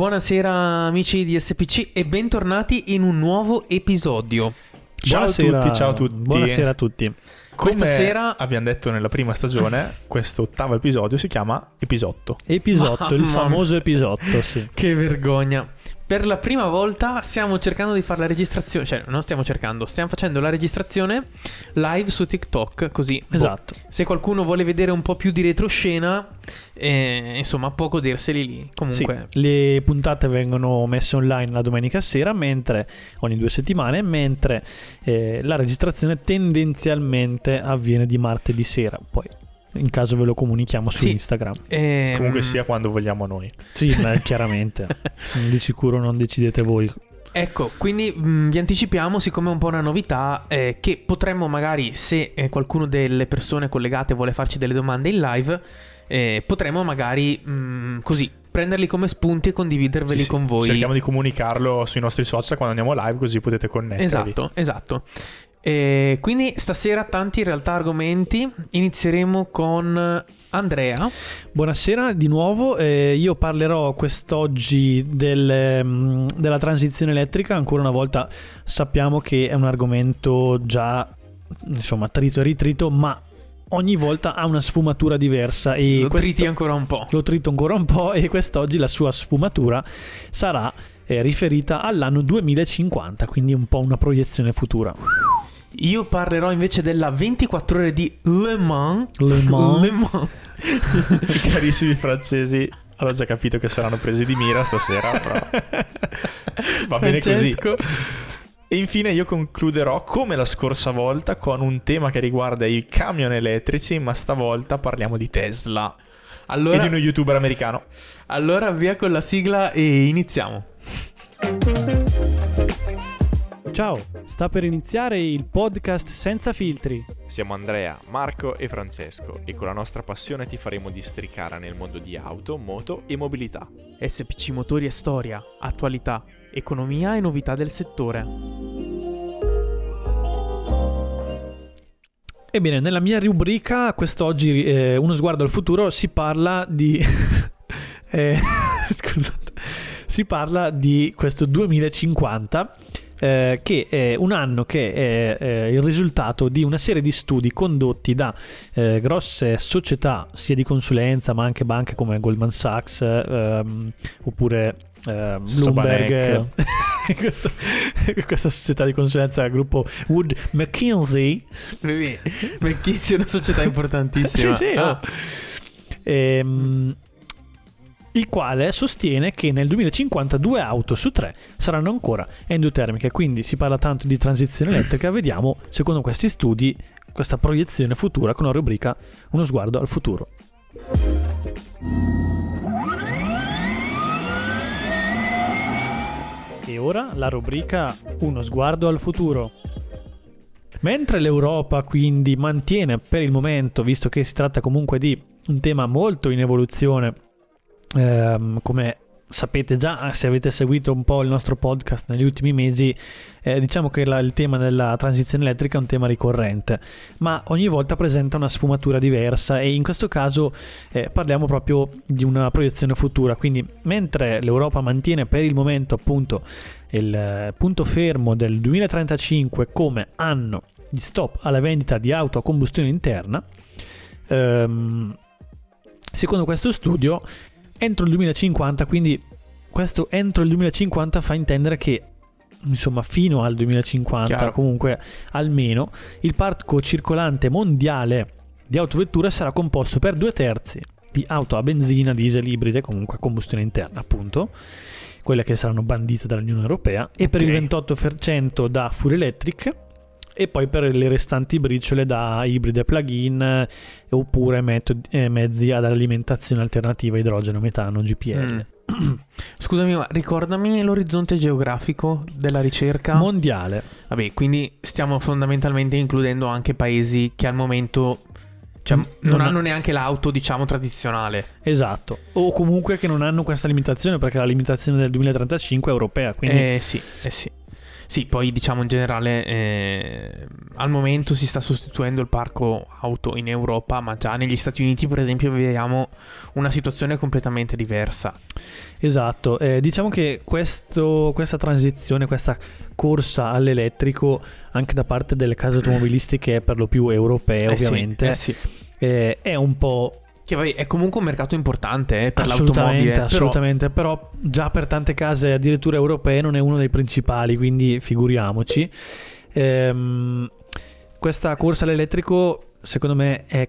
Buonasera amici di SPC e bentornati in un nuovo episodio. Ciao Buonasera, a tutti, ciao a tutti. Buonasera a tutti. Come Questa sera- abbiamo detto nella prima stagione, questo ottavo episodio si chiama Episotto. Episotto, il famoso episotto, sì. Che vergogna. Per la prima volta stiamo cercando di fare la registrazione, cioè non stiamo cercando, stiamo facendo la registrazione live su TikTok, così boh, Esatto. se qualcuno vuole vedere un po' più di retroscena, eh, insomma può goderseli lì. Sì, Comunque, le puntate vengono messe online la domenica sera, mentre ogni due settimane, mentre eh, la registrazione tendenzialmente avviene di martedì sera. Poi, in caso ve lo comunichiamo su Sì. Instagram. ehm, Comunque sia quando vogliamo noi. Sì, beh, chiaramente. Di sicuro non decidete voi. Ecco, quindi mh, vi anticipiamo, siccome è un po' una novità, eh, che potremmo magari, se eh, qualcuno delle persone collegate vuole farci delle domande in live, eh, potremmo magari mh, così prenderli come spunti e condividerveli Sì, sì. con voi. Cerchiamo di comunicarlo sui nostri social quando andiamo live così potete connettervi. Esatto, esatto. E quindi stasera tanti in realtà argomenti. Inizieremo con Andrea. Buonasera di nuovo, eh, io parlerò quest'oggi del, mm, della transizione elettrica, ancora una volta sappiamo che è un argomento già insomma trito e ritrito, ma ogni volta ha una sfumatura diversa e Lo questo- triti ancora un po'. lo trito ancora un po' e quest'oggi la sua sfumatura sarà eh, riferita all'anno 2050, quindi un po' una proiezione futura. Io parlerò invece della 24 ore di Le Mans. Le Mans. Le Mans. I carissimi francesi hanno già capito che saranno presi di mira stasera, però va bene così. Francesco. E infine io concluderò come la scorsa volta con un tema che riguarda i camion elettrici, ma stavolta parliamo di Tesla e Allora, di uno youtuber americano. allora via con la sigla e iniziamo. Ciao, sta per iniziare il podcast senza filtri. Siamo Andrea, Marco e Francesco e con la nostra passione ti faremo districare nel mondo di auto, moto e mobilità. SPC Motori e Storia, attualità, economia e novità del settore. Ebbene, nella mia rubrica quest'oggi eh, Uno sguardo al futuro si parla di... eh, scusate, si parla di questo 2050 eh, che è un anno che è eh, il risultato di una serie di studi condotti da eh, grosse società sia di consulenza ma anche banche come Goldman Sachs ehm, oppure Stesso Bloomberg questa, questa società di consulenza gruppo Wood McKinsey McKinsey è una società importantissima. sì, sì, Ah. Ehm, il quale sostiene che nel 2050 due auto su tre saranno ancora endotermiche, quindi si parla tanto di transizione elettrica, vediamo secondo questi studi questa proiezione futura con la rubrica Uno sguardo al futuro. E ora la rubrica Uno sguardo al futuro. Mentre l'Europa quindi mantiene per il momento, visto che si tratta comunque di un tema molto in evoluzione, ehm, come sapete già se avete seguito un po' il nostro podcast negli ultimi mesi, eh, diciamo che la- il tema della transizione elettrica è un tema ricorrente, ma ogni volta presenta una sfumatura diversa e in questo caso eh, parliamo proprio di una proiezione futura. Quindi mentre l'Europa mantiene per il momento appunto il eh, punto fermo del 2035 come anno di stop alla vendita di auto a combustione interna, ehm, secondo questo studio, entro il 2050, quindi questo entro il 2050 fa intendere che insomma fino al 2050 Chiaro. comunque almeno il parco circolante mondiale di autovetture sarà composto per due terzi di auto a benzina, diesel, ibride, comunque a combustione interna appunto quelle che saranno bandite dall'Unione Europea e per il Ok. 28% da full electric e poi per le restanti briciole da ibride plug-in eh, oppure metodi- eh, mezzi ad alimentazione alternativa idrogeno, metano, GPL. mm. Scusami, ma ricordami l'orizzonte geografico della ricerca. Mondiale. Vabbè, quindi stiamo fondamentalmente includendo anche paesi che al momento cioè, non, non ha- hanno neanche l'auto, diciamo, tradizionale. Esatto. O comunque che non hanno questa limitazione perché la limitazione del 2035 è europea, quindi Eh sì, eh sì. Sì, poi diciamo in generale eh, al momento si sta sostituendo il parco auto in Europa, ma già negli Stati Uniti per esempio vediamo una situazione completamente diversa. Esatto, eh, diciamo che questo, questa transizione, questa corsa all'elettrico anche da parte delle case automobilistiche per lo più europee Eh sì, ovviamente eh sì. eh, è un po' Che poi è comunque un mercato importante eh, per assolutamente, l'automobile. però- assolutamente, però già per tante case addirittura europee non è uno dei principali, quindi figuriamoci. Ehm, questa corsa all'elettrico secondo me è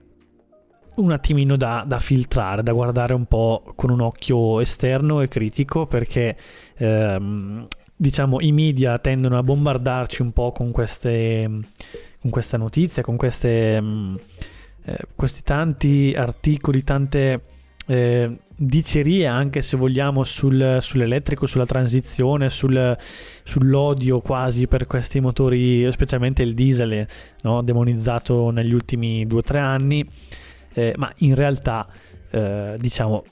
un attimino da, da filtrare, da guardare un po' con un occhio esterno e critico perché ehm, diciamo i media tendono a bombardarci un po' con queste, con queste notizie, con queste, mm, eh, questi tanti articoli, tante eh, dicerie anche se vogliamo sul- sull'elettrico, sulla transizione, sul- sull'odio quasi per questi motori, specialmente il diesel, no? demonizzato negli ultimi due o tre anni, Eh, ma in realtà eh, diciamo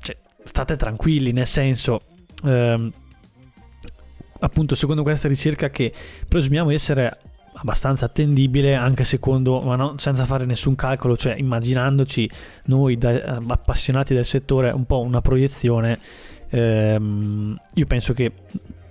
cioè, state tranquilli, nel senso ehm, appunto secondo questa ricerca che presumiamo essere abbastanza attendibile anche secondo ma non, senza fare nessun calcolo cioè immaginandoci noi da, eh, appassionati del settore un po' una proiezione ehm, io penso che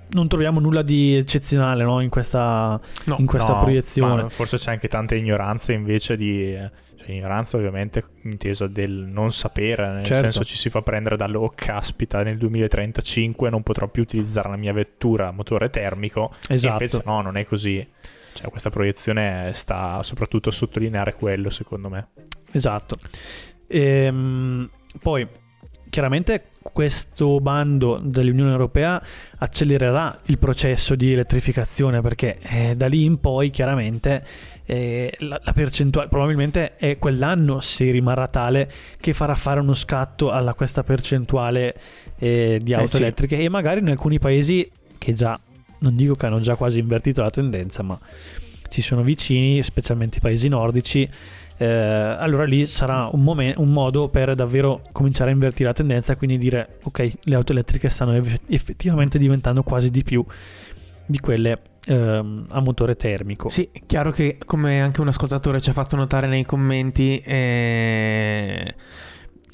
non troviamo nulla di eccezionale no, in questa, No, in questa No, proiezione forse c'è anche tanta ignoranza invece di... Cioè, ignoranza ovviamente intesa del non sapere, nel Certo. senso ci si fa prendere dallo "Oh, caspita nel 2035 non potrò più utilizzare la mia vettura a motore termico esatto invece no, non è così. Cioè, questa proiezione sta soprattutto a sottolineare quello, secondo me. Esatto. Ehm, poi, chiaramente, questo bando dell'Unione Europea accelererà il processo di elettrificazione perché eh, da lì in poi, chiaramente, eh, la, la percentuale probabilmente è quell'anno, se rimarrà tale, che farà fare uno scatto alla questa percentuale eh, di Eh auto sì. elettriche e magari in alcuni paesi che già, non dico che hanno già quasi invertito la tendenza, ma ci sono vicini, specialmente i paesi nordici, eh, allora lì sarà un, momen- un modo per davvero cominciare a invertire la tendenza quindi dire ok le auto elettriche stanno eff- effettivamente diventando quasi di più di quelle ehm, a motore termico. Sì, chiaro che come anche un ascoltatore ci ha fatto notare nei commenti, eh,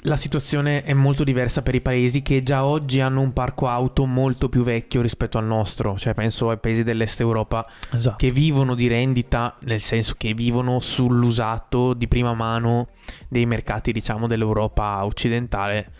la situazione è molto diversa per i paesi che già oggi hanno un parco auto molto più vecchio rispetto al nostro, cioè penso ai paesi dell'est Europa esatto che vivono di rendita, nel senso che vivono sull'usato di prima mano dei mercati, diciamo, dell'Europa occidentale.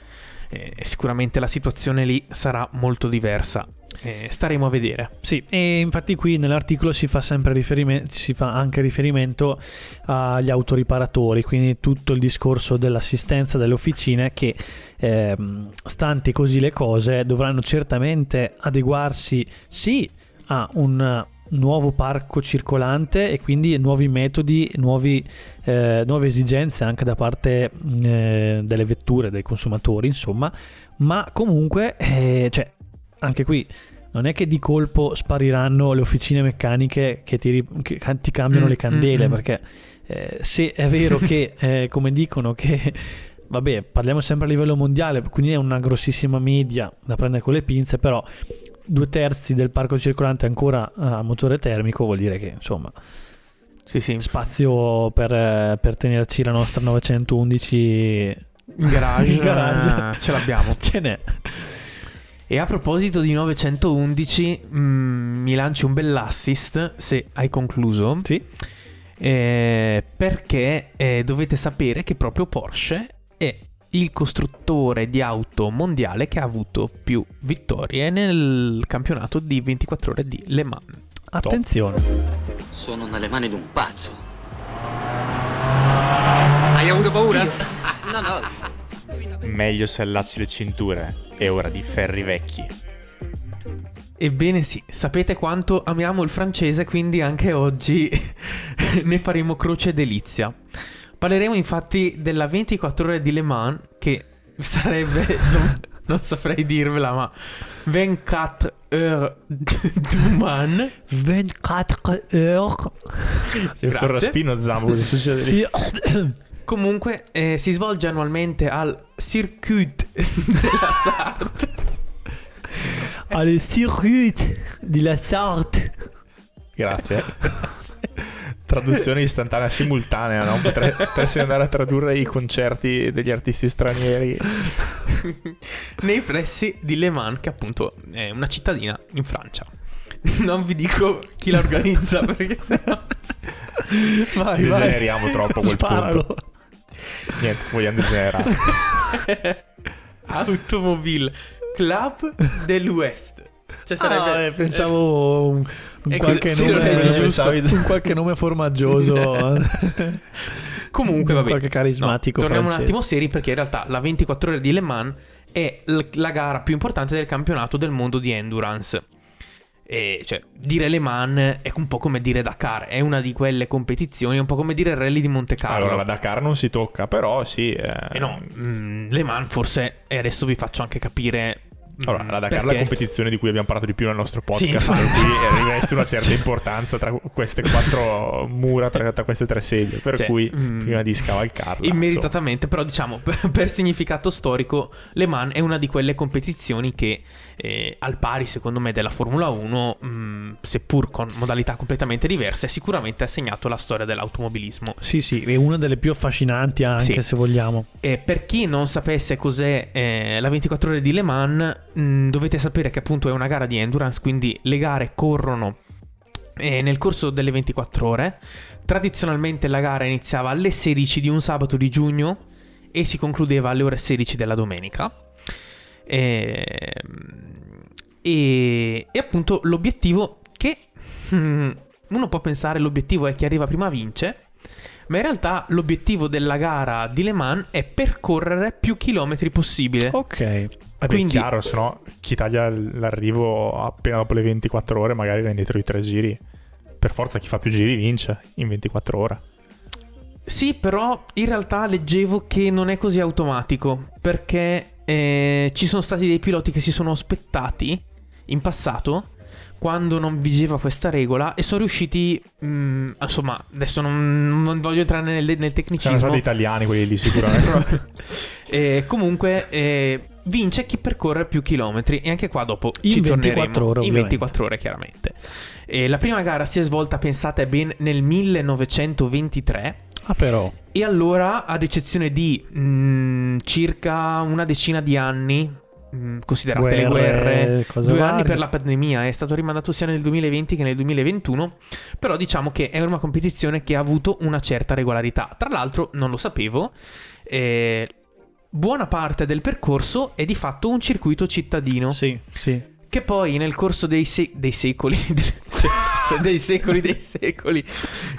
Eh, sicuramente la situazione lì sarà molto diversa. Eh, staremo a vedere. Sì, e infatti qui nell'articolo si fa sempre riferimento, si fa anche riferimento agli autoriparatori, quindi tutto il discorso dell'assistenza delle officine che ehm, stanti così le cose dovranno certamente adeguarsi sì a un nuovo parco circolante e quindi nuovi metodi, nuovi, eh, nuove esigenze anche da parte eh, delle vetture, dei consumatori, insomma, ma comunque eh, cioè, anche qui non è che di colpo spariranno le officine meccaniche che ti, che ti cambiano Mm, le candele, mm, mm. perché eh, se è vero che, eh, come dicono, che vabbè, parliamo sempre a livello mondiale, quindi è una grossissima media da prendere con le pinze, però due terzi del parco circolante ancora a motore termico vuol dire che insomma Sì, sì. spazio per, eh, per tenerci la nostra 911 In garage, In garage. eh, ce l'abbiamo. ce n'è. E a proposito di 911, mm, mi lanci un bell'assist se hai concluso. Sì. Eh, perché eh, dovete sapere che proprio Porsche è il costruttore di auto mondiale che ha avuto più vittorie nel campionato di 24 ore di Le Mans. Attenzione. Sono nelle mani di un pazzo. Hai avuto paura? No, no. Meglio se allacci le cinture. È ora di ferri vecchi. Ebbene sì, sapete quanto amiamo il francese, quindi anche oggi ne faremo croce delizia. Parleremo infatti della 24 ore di Le Mans, che sarebbe, non, non saprei dirvela, ma 24 heures du Mans. 24 heures. Se Grazie. torna spino zambo cosa succede lì? Comunque eh, si svolge annualmente al Circuit della Sarthe. Alle circuit di la Sarthe. Grazie. Traduzione istantanea simultanea, no? Potre- Potresti andare a tradurre i concerti degli artisti stranieri. Nei pressi di Le Mans, che appunto è una cittadina in Francia. Non vi dico chi la organizza perché sennò... Vai, Degeneriamo troppo a quel Sparalo. punto. Niente, vogliamo degenerare. Automobile Club dell'Ouest. Cioè sarebbe... Ah, eh, pensavo un, un Ecco, qualche sì, lo nome, giusto. un qualche nome formaggioso. Comunque, vabbè. Qualche carismatico No, torniamo un attimo seri perché in realtà la 24 ore di Le Mans è la gara più importante del campionato del mondo di endurance. E cioè, dire Le Mans è un po' come dire Dakar, è una di quelle competizioni, è un po' come dire rally di Monte Carlo. Allora, la Dakar non si tocca, però sì. eh, E no, mm, Le Mans forse, e adesso vi faccio anche capire. mm, Allora, la Dakar è la competizione di cui abbiamo parlato di più nel nostro Sì, podcast, cui eh, riveste una certa importanza tra queste quattro mura, tra, tra queste tre sedie, per Cioè, cui mm, prima di scavalcarla... Immeritatamente, però diciamo per, per significato storico, Le Mans è una di quelle competizioni che eh, al pari secondo me della Formula 1, mh, seppur con modalità completamente diverse, sicuramente ha segnato la storia dell'automobilismo. sì, sì, è una delle più affascinanti anche Sì. se vogliamo. E per chi non sapesse cos'è eh, la 24 ore di Le Mans, mh, dovete sapere che appunto è una gara di endurance, quindi le gare corrono eh, nel corso delle 24 ore. Tradizionalmente la gara iniziava alle 16 di un sabato di giugno e si concludeva alle ore 16 della domenica. Ehm, E, e appunto l'obiettivo che mm, uno può pensare l'obiettivo è chi arriva prima vince, ma in realtà l'obiettivo della gara di Le Mans è percorrere più chilometri possibile. Ok. Vabbè, quindi- è chiaro, se no chi taglia l'arrivo appena dopo le 24 ore magari rende dietro i tre giri. Per forza chi fa più giri vince in 24 ore. Sì, però in realtà leggevo che non è così automatico perché eh, ci sono stati dei piloti che si sono aspettati in passato quando non vigeva questa regola e sono riusciti, mm, insomma, adesso non, non voglio entrare nel, nel Sono tecnicismo. stati italiani quelli lì sicuramente. Eh, comunque eh, vince chi percorre più chilometri e anche qua dopo In ci 24 torneremo ore, in ovviamente. 24 ore chiaramente. Eh, la prima gara si è svolta, pensate ben, nel 1923 Ah però. e allora, ad eccezione di mm, circa una decina di anni, mm, considerate le guerre, due varie. anni per la pandemia, è stato rimandato sia nel 2020 che nel 2021, però diciamo che è una competizione che ha avuto una certa regolarità. Tra l'altro, non lo sapevo, eh, buona parte del percorso è di fatto un circuito cittadino, Sì, sì. che poi nel corso dei, se- dei secoli, del- se- dei secoli, dei secoli,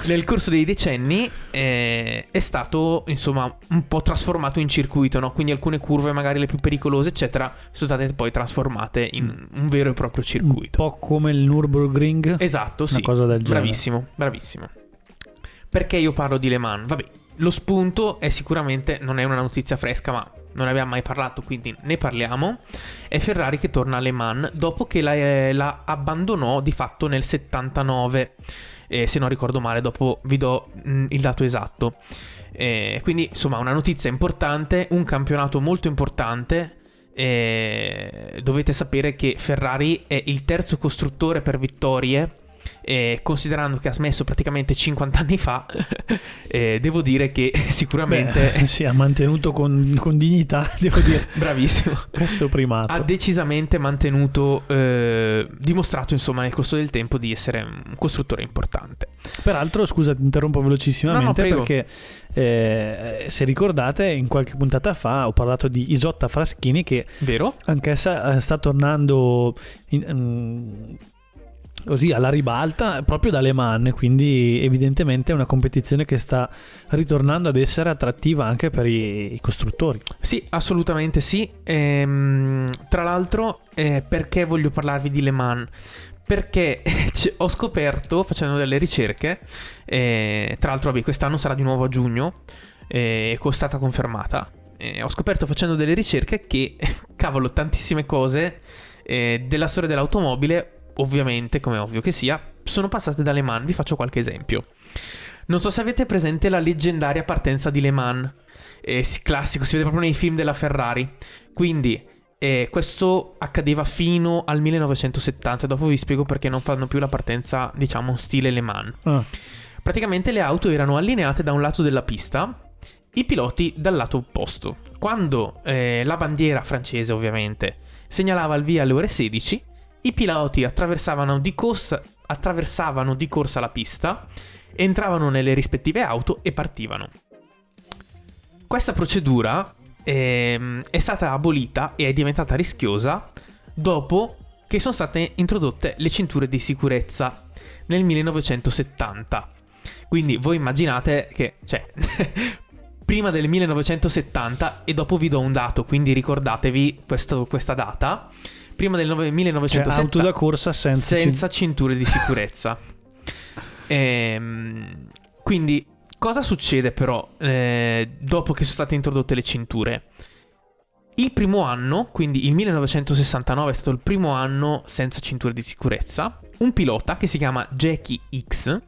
nel corso dei decenni eh, è stato insomma un po' trasformato in circuito, no? Quindi alcune curve, magari le più pericolose, eccetera, sono state poi trasformate in un vero e proprio Un circuito. po' come il Nürburgring. Esatto, Una sì. cosa del genere. Bravissimo, bravissimo. Perché io parlo di Le Mans? Vabbè, lo spunto è sicuramente, non è una notizia fresca, ma non abbiamo mai parlato, quindi ne parliamo. È Ferrari che torna a Le Mans dopo che la, eh, la abbandonò di fatto nel 79. Eh, se non ricordo male, dopo vi do mm, il dato esatto. Eh, quindi, insomma, una notizia importante, un campionato molto importante. Eh, dovete sapere che Ferrari è il terzo costruttore per vittorie. E considerando che ha smesso praticamente 50 anni fa, eh, devo dire che sicuramente Beh, sì, ha mantenuto con, con dignità, devo dire, bravissimo. questo primato. Ha decisamente mantenuto, eh, dimostrato insomma nel corso del tempo di essere un costruttore importante. Peraltro, scusa, ti interrompo velocissimamente No, no, perché eh, se ricordate, in qualche puntata fa ho parlato di Isotta Fraschini che Vero? anch'essa eh, sta tornando in- mm, così alla ribalta proprio dalle manne, quindi evidentemente è una competizione che sta ritornando ad essere attrattiva anche per i, i costruttori. Sì, assolutamente sì. Ehm, tra l'altro, eh, perché voglio parlarvi di Le Mans? Perché c- ho scoperto, facendo delle ricerche, eh, tra l'altro, vabbè, quest'anno sarà di nuovo a giugno, eh, è stata confermata. Eh, ho scoperto facendo delle ricerche che, cavolo, tantissime cose eh, della storia dell'automobile, ovviamente, come ovvio che sia, sono passate da Le Mans. Vi faccio qualche esempio. Non so se avete presente la leggendaria partenza di Le Mans. Eh, classico, si vede proprio nei film della Ferrari. Quindi, E questo accadeva fino al 1970. Dopo vi spiego perché non fanno più la partenza, diciamo, stile Le Mans. Ah, Praticamente le auto erano allineate da un lato della pista, i piloti dal lato opposto. Quando eh, la bandiera francese, ovviamente, segnalava il via alle ore 16, i piloti attraversavano di, corsa, attraversavano di corsa la pista, entravano nelle rispettive auto e partivano. Questa procedura ehm, è stata abolita e è diventata rischiosa dopo che sono state introdotte le cinture di sicurezza nel 1970. Quindi voi immaginate che, cioè, prima del 1970, e dopo vi do un dato, quindi ricordatevi questo- questa data, prima del nove- cioè 1970 auto da corsa senza, senza cinture di sicurezza. Ehm, quindi, cosa succede però eh, dopo che sono state introdotte le cinture? Il primo anno, quindi il 1969 è stato il primo anno senza cinture di sicurezza. Un pilota che si chiama Jackie X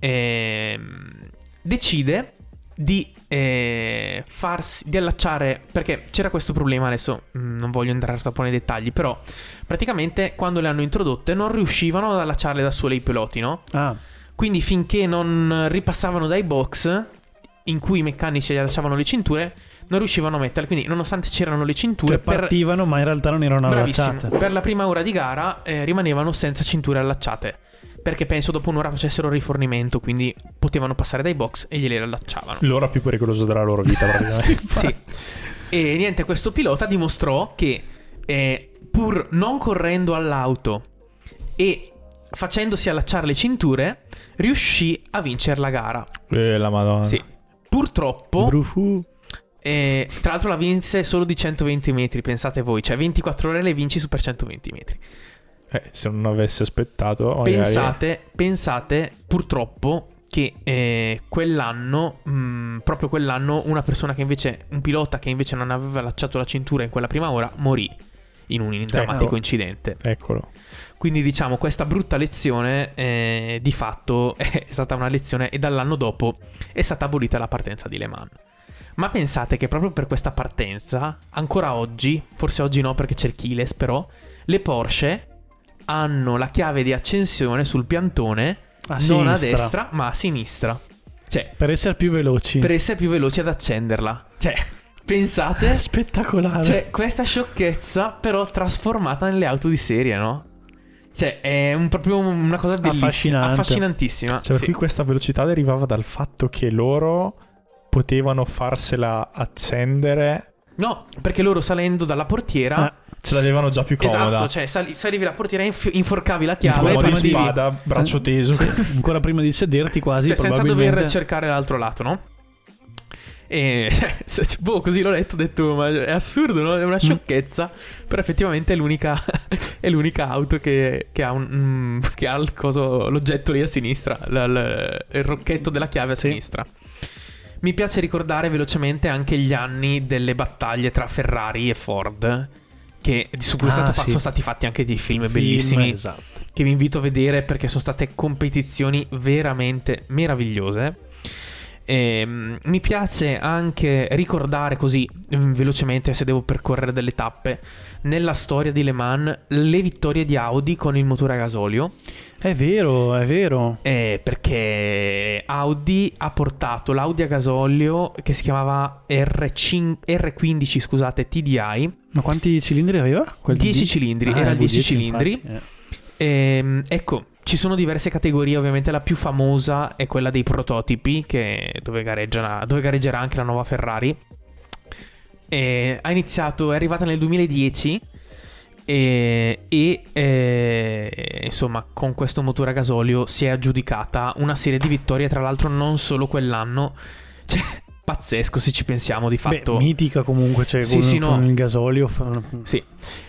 ehm, decide di eh, farsi di allacciare perché c'era questo problema adesso mm, non voglio entrare troppo nei dettagli però praticamente quando le hanno introdotte non riuscivano ad allacciarle da sole i piloti no? Ah, quindi finché non ripassavano dai box in cui i meccanici allacciavano le cinture non riuscivano a metterle quindi nonostante c'erano le cinture cioè per, partivano ma in realtà non erano Bravissimo. allacciate. per la prima ora di gara eh, rimanevano senza cinture allacciate perché penso dopo un'ora facessero il rifornimento quindi potevano passare dai box e gliele allacciavano L'ora più pericolosa della loro vita, praticamente. sì. E niente, questo pilota dimostrò che eh, pur non correndo all'auto e facendosi allacciare le cinture, riuscì a vincere la gara. Eh, la madonna. Sì. Purtroppo, Brufu. eh, tra l'altro la vinse solo di 120 metri, pensate voi, cioè 24 ore le vinci su per 120 metri. Eh, se non avessi aspettato, magari... Pensate, pensate purtroppo che eh, quell'anno, mh, proprio quell'anno, una persona che invece, un pilota che invece non aveva allacciato la cintura in quella prima ora, morì in un drammatico Ecco. incidente. Eccolo. Quindi diciamo questa brutta lezione eh, di fatto è stata una lezione e dall'anno dopo è stata abolita la partenza di Le Mans. Ma pensate che proprio per questa partenza, ancora oggi, forse oggi no perché c'è il keyless però, le Porsche hanno la chiave di accensione sul piantone A non a sinistra. destra ma a sinistra. Cioè, Per essere più veloci. per essere più veloci ad accenderla. Cioè, pensate... Spettacolare. Cioè, questa sciocchezza però trasformata nelle auto di serie, no? Cioè, è un- proprio una cosa bellissima. Affascinante. Affascinantissima. Cioè, per sì. cui questa velocità derivava dal fatto che loro potevano farsela accendere, No, perché loro salendo dalla portiera... Ah, ce l'avevano già più comoda. Esatto, cioè sali- salivi la portiera, inf- inforcavi la chiave modo di spada, braccio teso. ancora prima di sederti quasi. Cioè, senza probabilmente. dover cercare l'altro lato, no? E cioè, boh, così l'ho letto, ho detto, ma è assurdo, no? È Mm. una sciocchezza. Però effettivamente è l'unica, è l'unica auto che, che ha, un, mm, che ha il coso- l'oggetto lì a sinistra, la- la- il rocchetto della chiave a Sì. sinistra. Mi piace ricordare velocemente anche gli anni delle battaglie tra Ferrari e Ford. Che, su cui Ah, stato fa- sì. sono stati fatti anche dei film Film, bellissimi Esatto. che vi invito a vedere perché sono state competizioni veramente meravigliose. Ehm, mi piace anche ricordare così mm, velocemente se devo percorrere delle tappe nella storia di Le Mans le vittorie di Audi con il motore a gasolio È vero, è vero. eh, perché Audi ha portato l'Audi a gasolio che si chiamava R5 R15 scusate TDI Ma quanti cilindri aveva? Quel 10 D? cilindri, Ah, era il 10 V10 cilindri. infatti, eh. Ehm, ecco, ci sono diverse categorie, ovviamente la più famosa è quella dei prototipi, che dove, dove gareggerà anche la nuova Ferrari. E ha iniziato, è arrivata nel 2010 e, e, eh, insomma con questo motore a gasolio si è aggiudicata una serie di vittorie, tra l'altro non solo quell'anno, cioè pazzesco se ci pensiamo di fatto. Beh, mitica comunque, cioè Sì, con, sì, no. con il gasolio. Sì.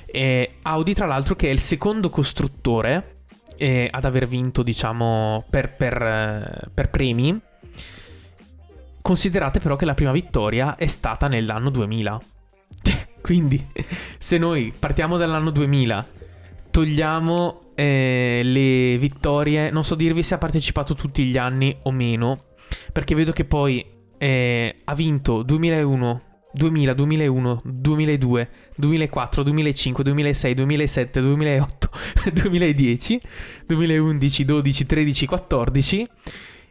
E Audi, tra l'altro, che è il secondo costruttore eh, ad aver vinto, diciamo, per, per, eh, per premi. Considerate però che la prima vittoria è stata nell'anno 2000. Cioè, Quindi, se noi partiamo dall'anno 2000, togliamo eh, le vittorie, non so dirvi se ha partecipato tutti gli anni o meno, perché vedo che poi eh, ha vinto 2001, 2000, 2001, 2002, 2004, 2005, 2006, 2007, 2008, 2010, 2011, 12, 13, 14.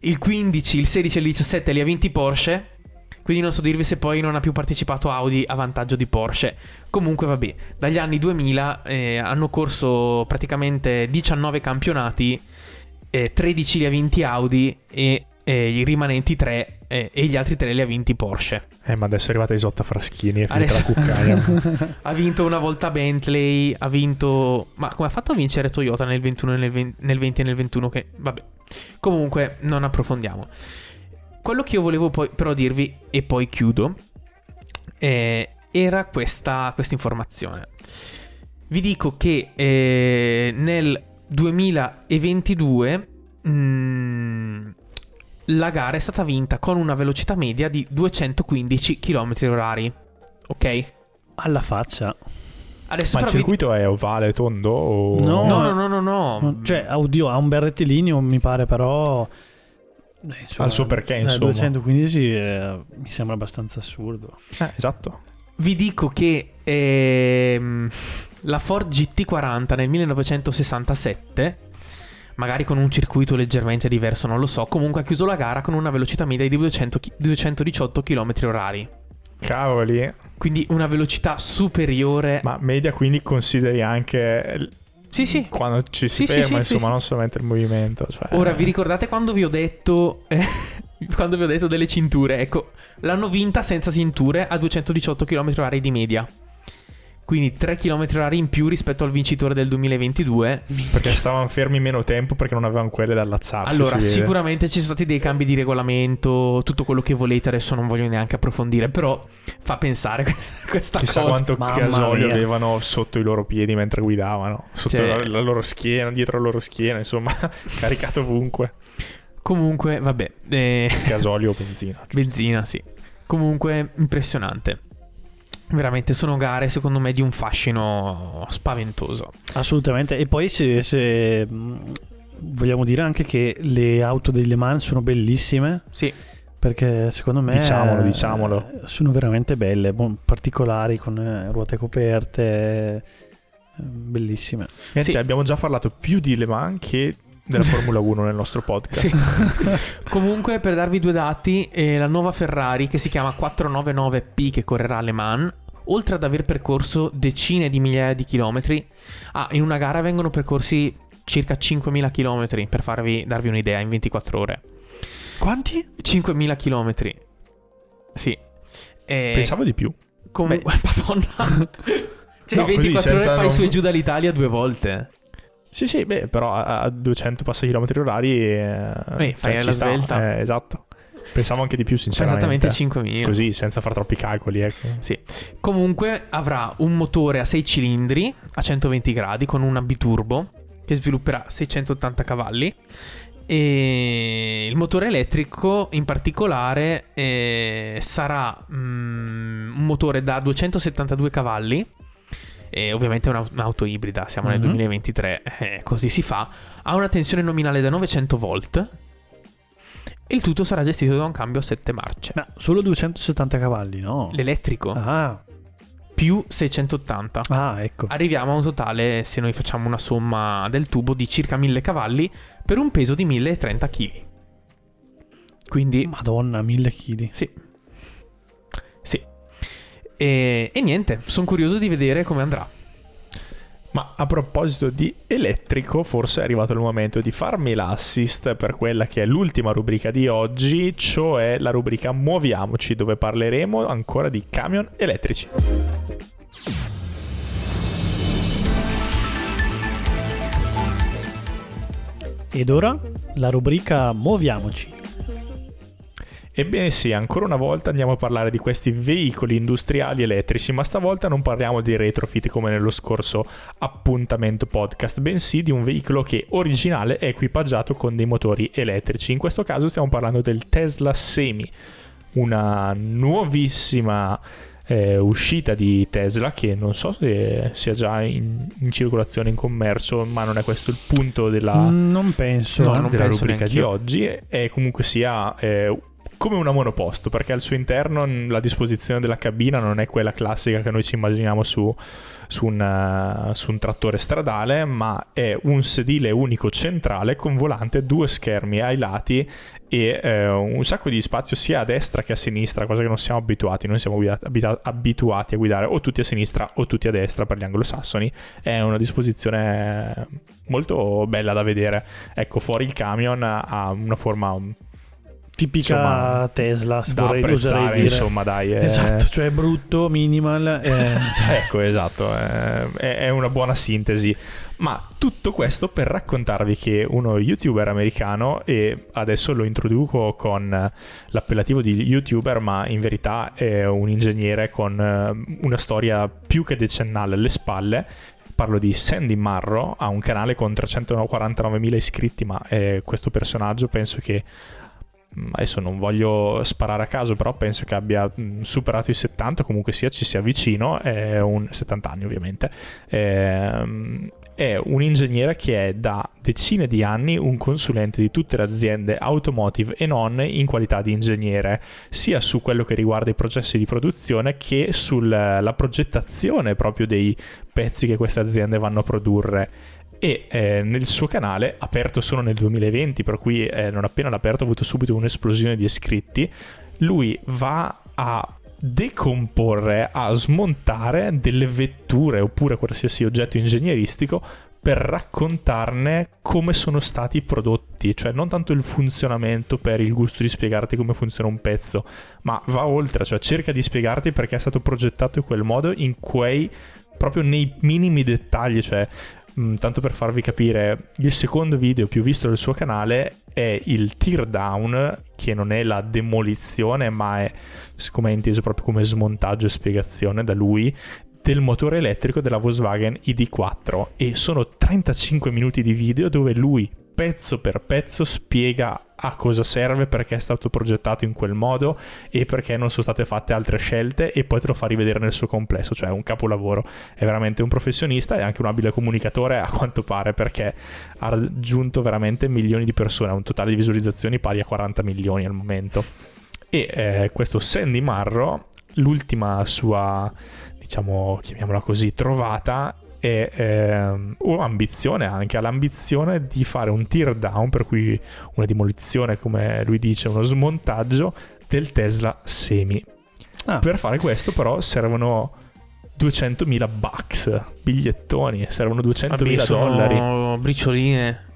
Il 15, il 16 e il 17 li ha vinti Porsche. Quindi non so dirvi se poi non ha più partecipato Audi a vantaggio di Porsche. Comunque vabbè, dagli anni 2000 eh, hanno corso praticamente 19 campionati, eh, 13 li ha vinti Audi e eh, i rimanenti 3 eh, e gli altri 3 li ha vinti Porsche. Eh, ma adesso è arrivata Isotta Fraschini e Adesso- la cuccagna. ha vinto una volta Bentley, ha vinto... Ma come ha fatto a vincere Toyota nel 21, nel 20, nel 20 e nel 21? Che vabbè. Comunque non approfondiamo. Quello che io volevo poi però dirvi, e poi chiudo, eh, era questa, informazione. Vi dico che eh, nel 2022 mm, la gara è stata vinta con una velocità media di 215 km orari. Ok? Alla faccia. Adesso ma il però vi- circuito è ovale, tondo o... No. No, no, no, no, no. Cioè, audio ha un bel rettilineo, mi pare, però. eh, insomma, Ha il suo perché, eh, insomma. 215 eh, mi sembra abbastanza assurdo. Eh, esatto. Vi dico che ehm, la Ford GT40 nel 1967, magari con un circuito leggermente diverso, non lo so, comunque ha chiuso la gara con una velocità media di 200 chi- 218 km orari. Cavoli. Quindi una velocità superiore. Ma media quindi consideri anche Sì, sì. quando ci si Sì, ferma, sì, insomma, non solamente il movimento. Cioè... Ora vi ricordate quando vi ho detto eh, quando vi ho detto delle cinture? Ecco, l'hanno vinta senza cinture a 218 km orari di media. Quindi 3 km orari in più rispetto al vincitore del 2022. Perché stavano fermi meno tempo perché non avevano quelle da allazzarsi. Allora, sicuramente ci sono stati dei cambi di regolamento, tutto quello che volete, adesso non voglio neanche approfondire, però fa pensare questa Chissà cosa. quanto Mamma gasolio mia. avevano sotto i loro piedi mentre guidavano, sotto Cioè- la, la loro schiena, dietro la loro schiena, insomma, caricato ovunque. Comunque, vabbè, eh, Gasolio o benzina. benzina, sì. Comunque, impressionante. Veramente sono gare, secondo me, di un fascino spaventoso. Assolutamente. E poi se, se, mh, vogliamo dire anche che le auto dei Le Mans sono bellissime. Sì, Perché secondo me Diciamolo, eh, diciamolo. sono veramente belle, bon- particolari con eh, ruote coperte, bellissime. Niente, Sì. abbiamo già parlato più di Le Mans che della Formula 1 nel nostro podcast. Sì. Comunque, per darvi due dati, eh, la nuova Ferrari che si chiama 499P che correrà a Le Mans, oltre ad aver percorso decine di migliaia di chilometri, ah, in una gara vengono percorsi circa 5.000 chilometri, per farvi, darvi un'idea, in 24 ore. Quanti? 5.000 chilometri. Sì. Eh, Pensavo di più. Comunque, madonna. cioè, No, in così, 24 ore fai non- su e giù dall'Italia due volte. Sì, sì, beh, però a, a 200 passa chilometri orari eh, Beh, fai ci la sta. svelta. Eh, esatto. Pensavo anche di più, sinceramente. esattamente 5.000. Così, senza fare troppi calcoli, ecco. Sì. Comunque avrà un motore a 6 cilindri a 120 gradi con una biturbo che svilupperà 680 cavalli. E il motore elettrico in particolare eh, sarà mm, un motore da 272 cavalli. E ovviamente è una- un'auto ibrida, siamo nel Mhm. 2023, eh, così si fa. Ha una tensione nominale da 900 volt. Il tutto sarà gestito da un cambio a 7 marce. Ma solo 270 cavalli, no? L'elettrico Ah, più 680. ah, ecco. Arriviamo a un totale, se noi facciamo una somma del tubo, di circa 1000 cavalli per un peso di 1030 kg. Quindi, Madonna, 1000 kg. sì. Sì. E, e niente, sono curioso di vedere come andrà. Ma a proposito di elettrico, forse è arrivato il momento di farmi l'assist per quella che è l'ultima rubrica di oggi, cioè la rubrica Muoviamoci, dove parleremo ancora di camion elettrici. Ed ora la rubrica Muoviamoci. Ebbene sì, ancora una volta andiamo a parlare di questi veicoli industriali elettrici, ma stavolta non parliamo di retrofit come nello scorso appuntamento podcast, bensì di un veicolo che originale è equipaggiato con dei motori elettrici. In questo caso stiamo parlando del Tesla Semi, una nuovissima eh, uscita di Tesla che non so se sia già in, in circolazione in commercio, ma non è questo il punto della, Mm, non penso. No, non della penso rubrica di oggi e comunque sia eh, come una monoposto, perché al suo interno la disposizione della cabina non è quella classica che noi ci immaginiamo su, su, un, su un trattore stradale, ma è un sedile unico centrale con volante, due schermi ai lati e eh, un sacco di spazio sia a destra che a sinistra, cosa che non siamo abituati, noi siamo guida- abituati a guidare o tutti a sinistra o tutti a destra per gli anglosassoni, è una disposizione molto bella da vedere. Ecco, fuori il camion ha una forma tipica insomma, Tesla, da vorrei usare dire. insomma dai è... esatto cioè brutto minimal eh. ecco esatto è, è, una buona sintesi ma tutto questo per raccontarvi che uno youtuber americano e adesso lo introduco con l'appellativo di youtuber ma in verità è un ingegnere con eh, una storia più che decennale alle spalle parlo di Sandy Marro, ha un canale con 349.000 iscritti, ma eh, questo personaggio penso che adesso non voglio sparare a caso, però penso che abbia mm, superato i 70, comunque sia, ci sia vicino, è un 70 anni ovviamente. Ehm, è un ingegnere che è da decine di anni un consulente di tutte le aziende automotive e non in qualità di ingegnere, sia su quello che riguarda i processi di produzione che sulla progettazione proprio dei pezzi che queste aziende vanno a produrre e eh, nel suo canale, aperto solo nel 2020, per cui eh, non appena l'ha aperto ha avuto subito un'esplosione di iscritti, lui va a decomporre, a smontare delle vetture oppure qualsiasi oggetto ingegneristico per raccontarne come sono stati prodotti, cioè non tanto il funzionamento per il gusto di spiegarti come funziona un pezzo, ma va oltre, cioè cerca di spiegarti perché è stato progettato in quel modo, in quei proprio nei minimi dettagli, cioè Mm, tanto per farvi capire, il secondo video più visto del suo canale è il teardown, che non è la demolizione, ma è, come è inteso proprio come smontaggio e spiegazione da lui, del motore elettrico della Volkswagen ID4 e sono 35 minuti di video dove lui pezzo per pezzo spiega a cosa serve, perché è stato progettato in quel modo e perché non sono state fatte altre scelte e poi te lo fa rivedere nel suo complesso, cioè un capolavoro. È veramente un professionista e anche un abile comunicatore a quanto pare perché ha raggiunto veramente milioni di persone, ha un totale di visualizzazioni pari a 40 milioni al momento. E eh, questo Sandy Marro, l'ultima sua, diciamo, chiamiamola così, trovata e ehm, un'ambizione anche, ha l'ambizione di fare un tear down, per cui una demolizione, come lui dice, uno smontaggio del Tesla Semi. Ah. Per fare questo però servono 200.000 bucks, bigliettoni, servono 200.000 Vabbè, dollari. bricioline.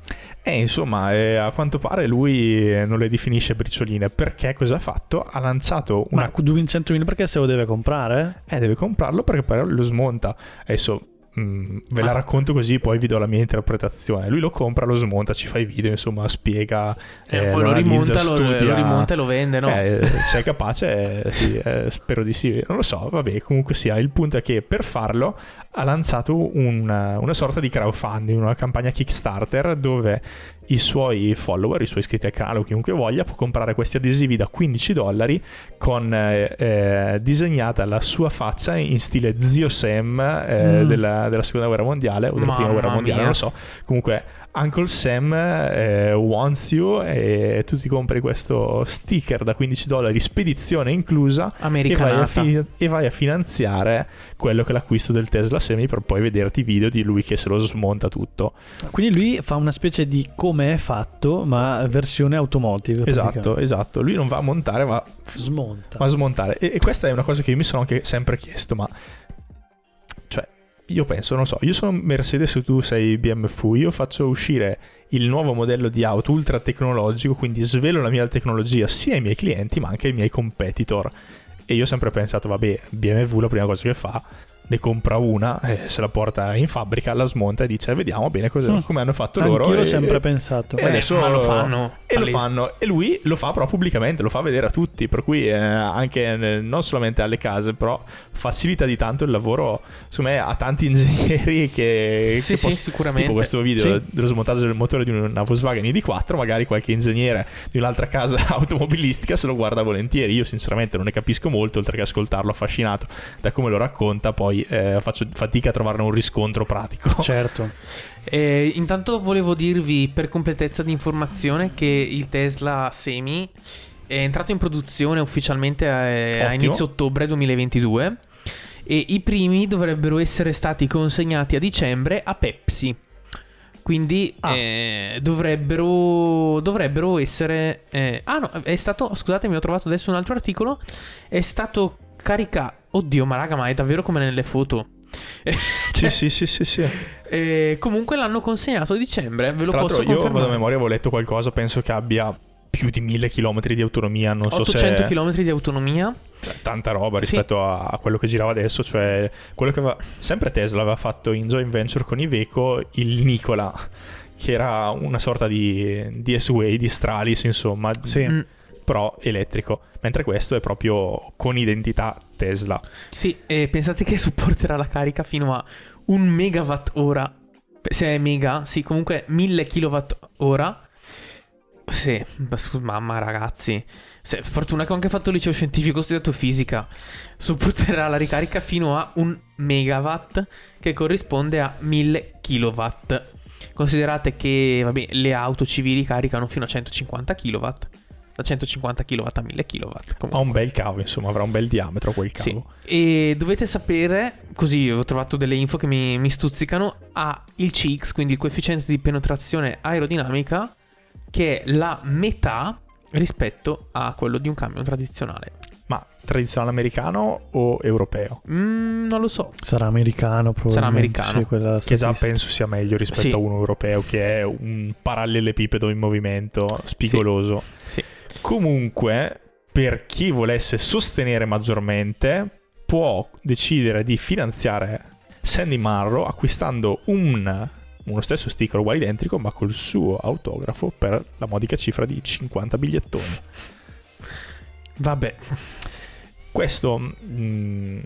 E insomma, eh, a quanto pare lui non le definisce bricioline perché cosa ha fatto? Ha lanciato una. Ma 200.000 perché se lo deve comprare? Eh, deve comprarlo perché poi lo smonta. Adesso Mm, ve la racconto così, poi vi do la mia interpretazione. Lui lo compra, lo smonta, ci fa i video, insomma, spiega. Eh, eh, poi lo, rimonta, lo, lo, rimonta e lo vende, no? Eh, sei capace? Eh, sì, eh, spero di sì. Non lo so, vabbè, comunque sia. Il punto è che per farlo ha lanciato una, una sorta di crowdfunding, una campagna Kickstarter dove i suoi follower, i suoi iscritti al canale o chiunque voglia può comprare questi adesivi da 15 dollari con eh, eh, disegnata la sua faccia in stile zio Sam eh, mm. della, della, seconda guerra mondiale o della Mamma prima guerra mondiale, mia. non lo so. Comunque Uncle Sam eh, wants you e tu ti compri questo sticker da 15 dollari, spedizione inclusa e vai, fi- e vai, a finanziare quello che è l'acquisto del Tesla Semi per poi vederti video di lui che se lo smonta tutto. Quindi lui fa una specie di come è fatto ma versione automotive. Esatto, esatto. Lui non va a montare ma smonta. Ma a smontare. E, e questa è una cosa che io mi sono anche sempre chiesto, ma io penso, non so, io sono Mercedes e tu sei BMW, io faccio uscire il nuovo modello di auto ultra tecnologico, quindi svelo la mia tecnologia sia ai miei clienti ma anche ai miei competitor. E io ho sempre pensato, vabbè, BMW la prima cosa che fa ne compra una, eh, se la porta in fabbrica, la smonta e dice vediamo bene cosa, mm. come hanno fatto loro. Io l'ho sempre pensato. E adesso ma lo fanno. E lo fanno. E lui lo fa però pubblicamente, lo fa vedere a tutti, per cui eh, anche nel, non solamente alle case, però facilita di tanto il lavoro, secondo me, a tanti ingegneri che... Sì, che sì, posso, sicuramente. Tipo questo video sì. dello smontaggio del motore di una Volkswagen ID4, magari qualche ingegnere di un'altra casa automobilistica se lo guarda volentieri. Io sinceramente non ne capisco molto, oltre che ascoltarlo affascinato da come lo racconta, poi poi eh, faccio fatica a trovarne un riscontro pratico. Certo. Eh, intanto volevo dirvi per completezza di informazione che il Tesla Semi è entrato in produzione ufficialmente a, a Ottimo. inizio ottobre 2022 e i primi dovrebbero essere stati consegnati a dicembre a Pepsi. Quindi Ah. eh, dovrebbero, dovrebbero essere... eh, ah no, è stato... Scusatemi, ho trovato adesso un altro articolo. È stato caricato... Oddio, ma raga, ma è davvero come nelle foto. Sì, sì, sì, sì, sì. Eh, comunque l'hanno consegnato a dicembre, ve lo Tra posso l'altro io confermare. vado a memoria, avevo letto qualcosa, penso che abbia più di 1000 km di autonomia, non so 800 se km di autonomia. è tanta roba Sì. rispetto a, a quello che girava adesso, cioè quello che aveva, sempre Tesla aveva fatto in joint venture con Iveco il Nicola, che era una sorta di, di S-Way, di Stralis, insomma, Sì. Mm, però elettrico, mentre questo è proprio con identità Tesla. sì, e pensate che supporterà la carica fino a un megawatt ora. Se è mega, sì, comunque 1000 kilowatt ora. Sì, mamma ragazzi. Se, fortuna che ho anche fatto liceo scientifico, ho studiato fisica. Supporterà la ricarica fino a un megawatt, che corrisponde a 1000 kilowatt. Considerate che vabbè, le auto civili caricano fino a 150 kW. Da 150 kW a 1000 kW. Ha un bel cavo, insomma, avrà un bel diametro quel Sì. cavo. E dovete sapere, così ho trovato delle info che mi, mi stuzzicano, ha il CX, quindi il coefficiente di penetrazione aerodinamica, che è la metà rispetto a quello di un camion tradizionale. Ma tradizionale americano o europeo? Mm, non lo so. Sarà americano probabilmente. americano. sì, Che già penso sia meglio rispetto Sì. a uno europeo che è un parallelepipedo in movimento spigoloso. Sì. Comunque, per chi volesse sostenere maggiormente, può decidere di finanziare Sandy Marrow acquistando un, uno stesso sticker uguale identico, ma col suo autografo per la modica cifra di 50 bigliettoni. Vabbè, Questo, mh,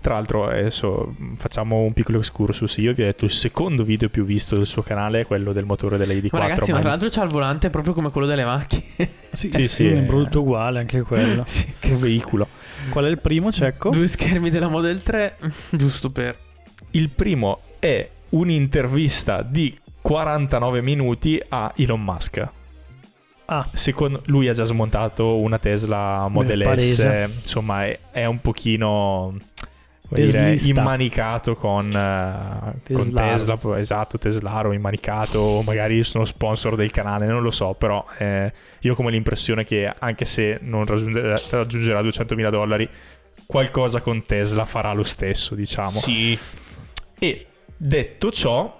tra l'altro, adesso mh, facciamo un piccolo excursus. Io vi ho detto il secondo video più visto del suo canale è quello del motore della ID4. ma ragazzi, ma tra l'altro c'ha il volante proprio come quello delle macchine. Sì, Sì, sì, è brutto uguale anche quello. sì. che veicolo. Qual è il primo, Cecco? Due schermi della Model 3, giusto per... Il primo è un'intervista di 49 minuti a Elon Musk. Ah, Secondo lui ha già smontato una Tesla Model S, palese. insomma è, è un pochino dire, immanicato con, eh, con. Tesla, esatto, Teslaro immanicato, o magari sono sponsor del canale, non lo so, però eh, io ho come l'impressione che anche se non raggiungerà, raggiungerà 200.000 dollari, qualcosa con Tesla farà lo stesso, diciamo. Sì. E detto ciò,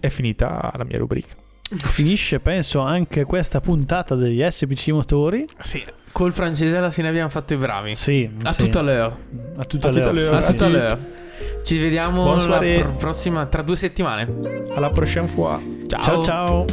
è finita la mia rubrica. finisce penso anche questa puntata degli SPC Motori. Sì. Col francese alla fine abbiamo fatto i bravi. Sì, A sì. à l'heure. A tutta A tutta l'heure. A à l'heure. Ci vediamo la pr- prossima tra due settimane. Alla prochaine fois. Ciao ciao.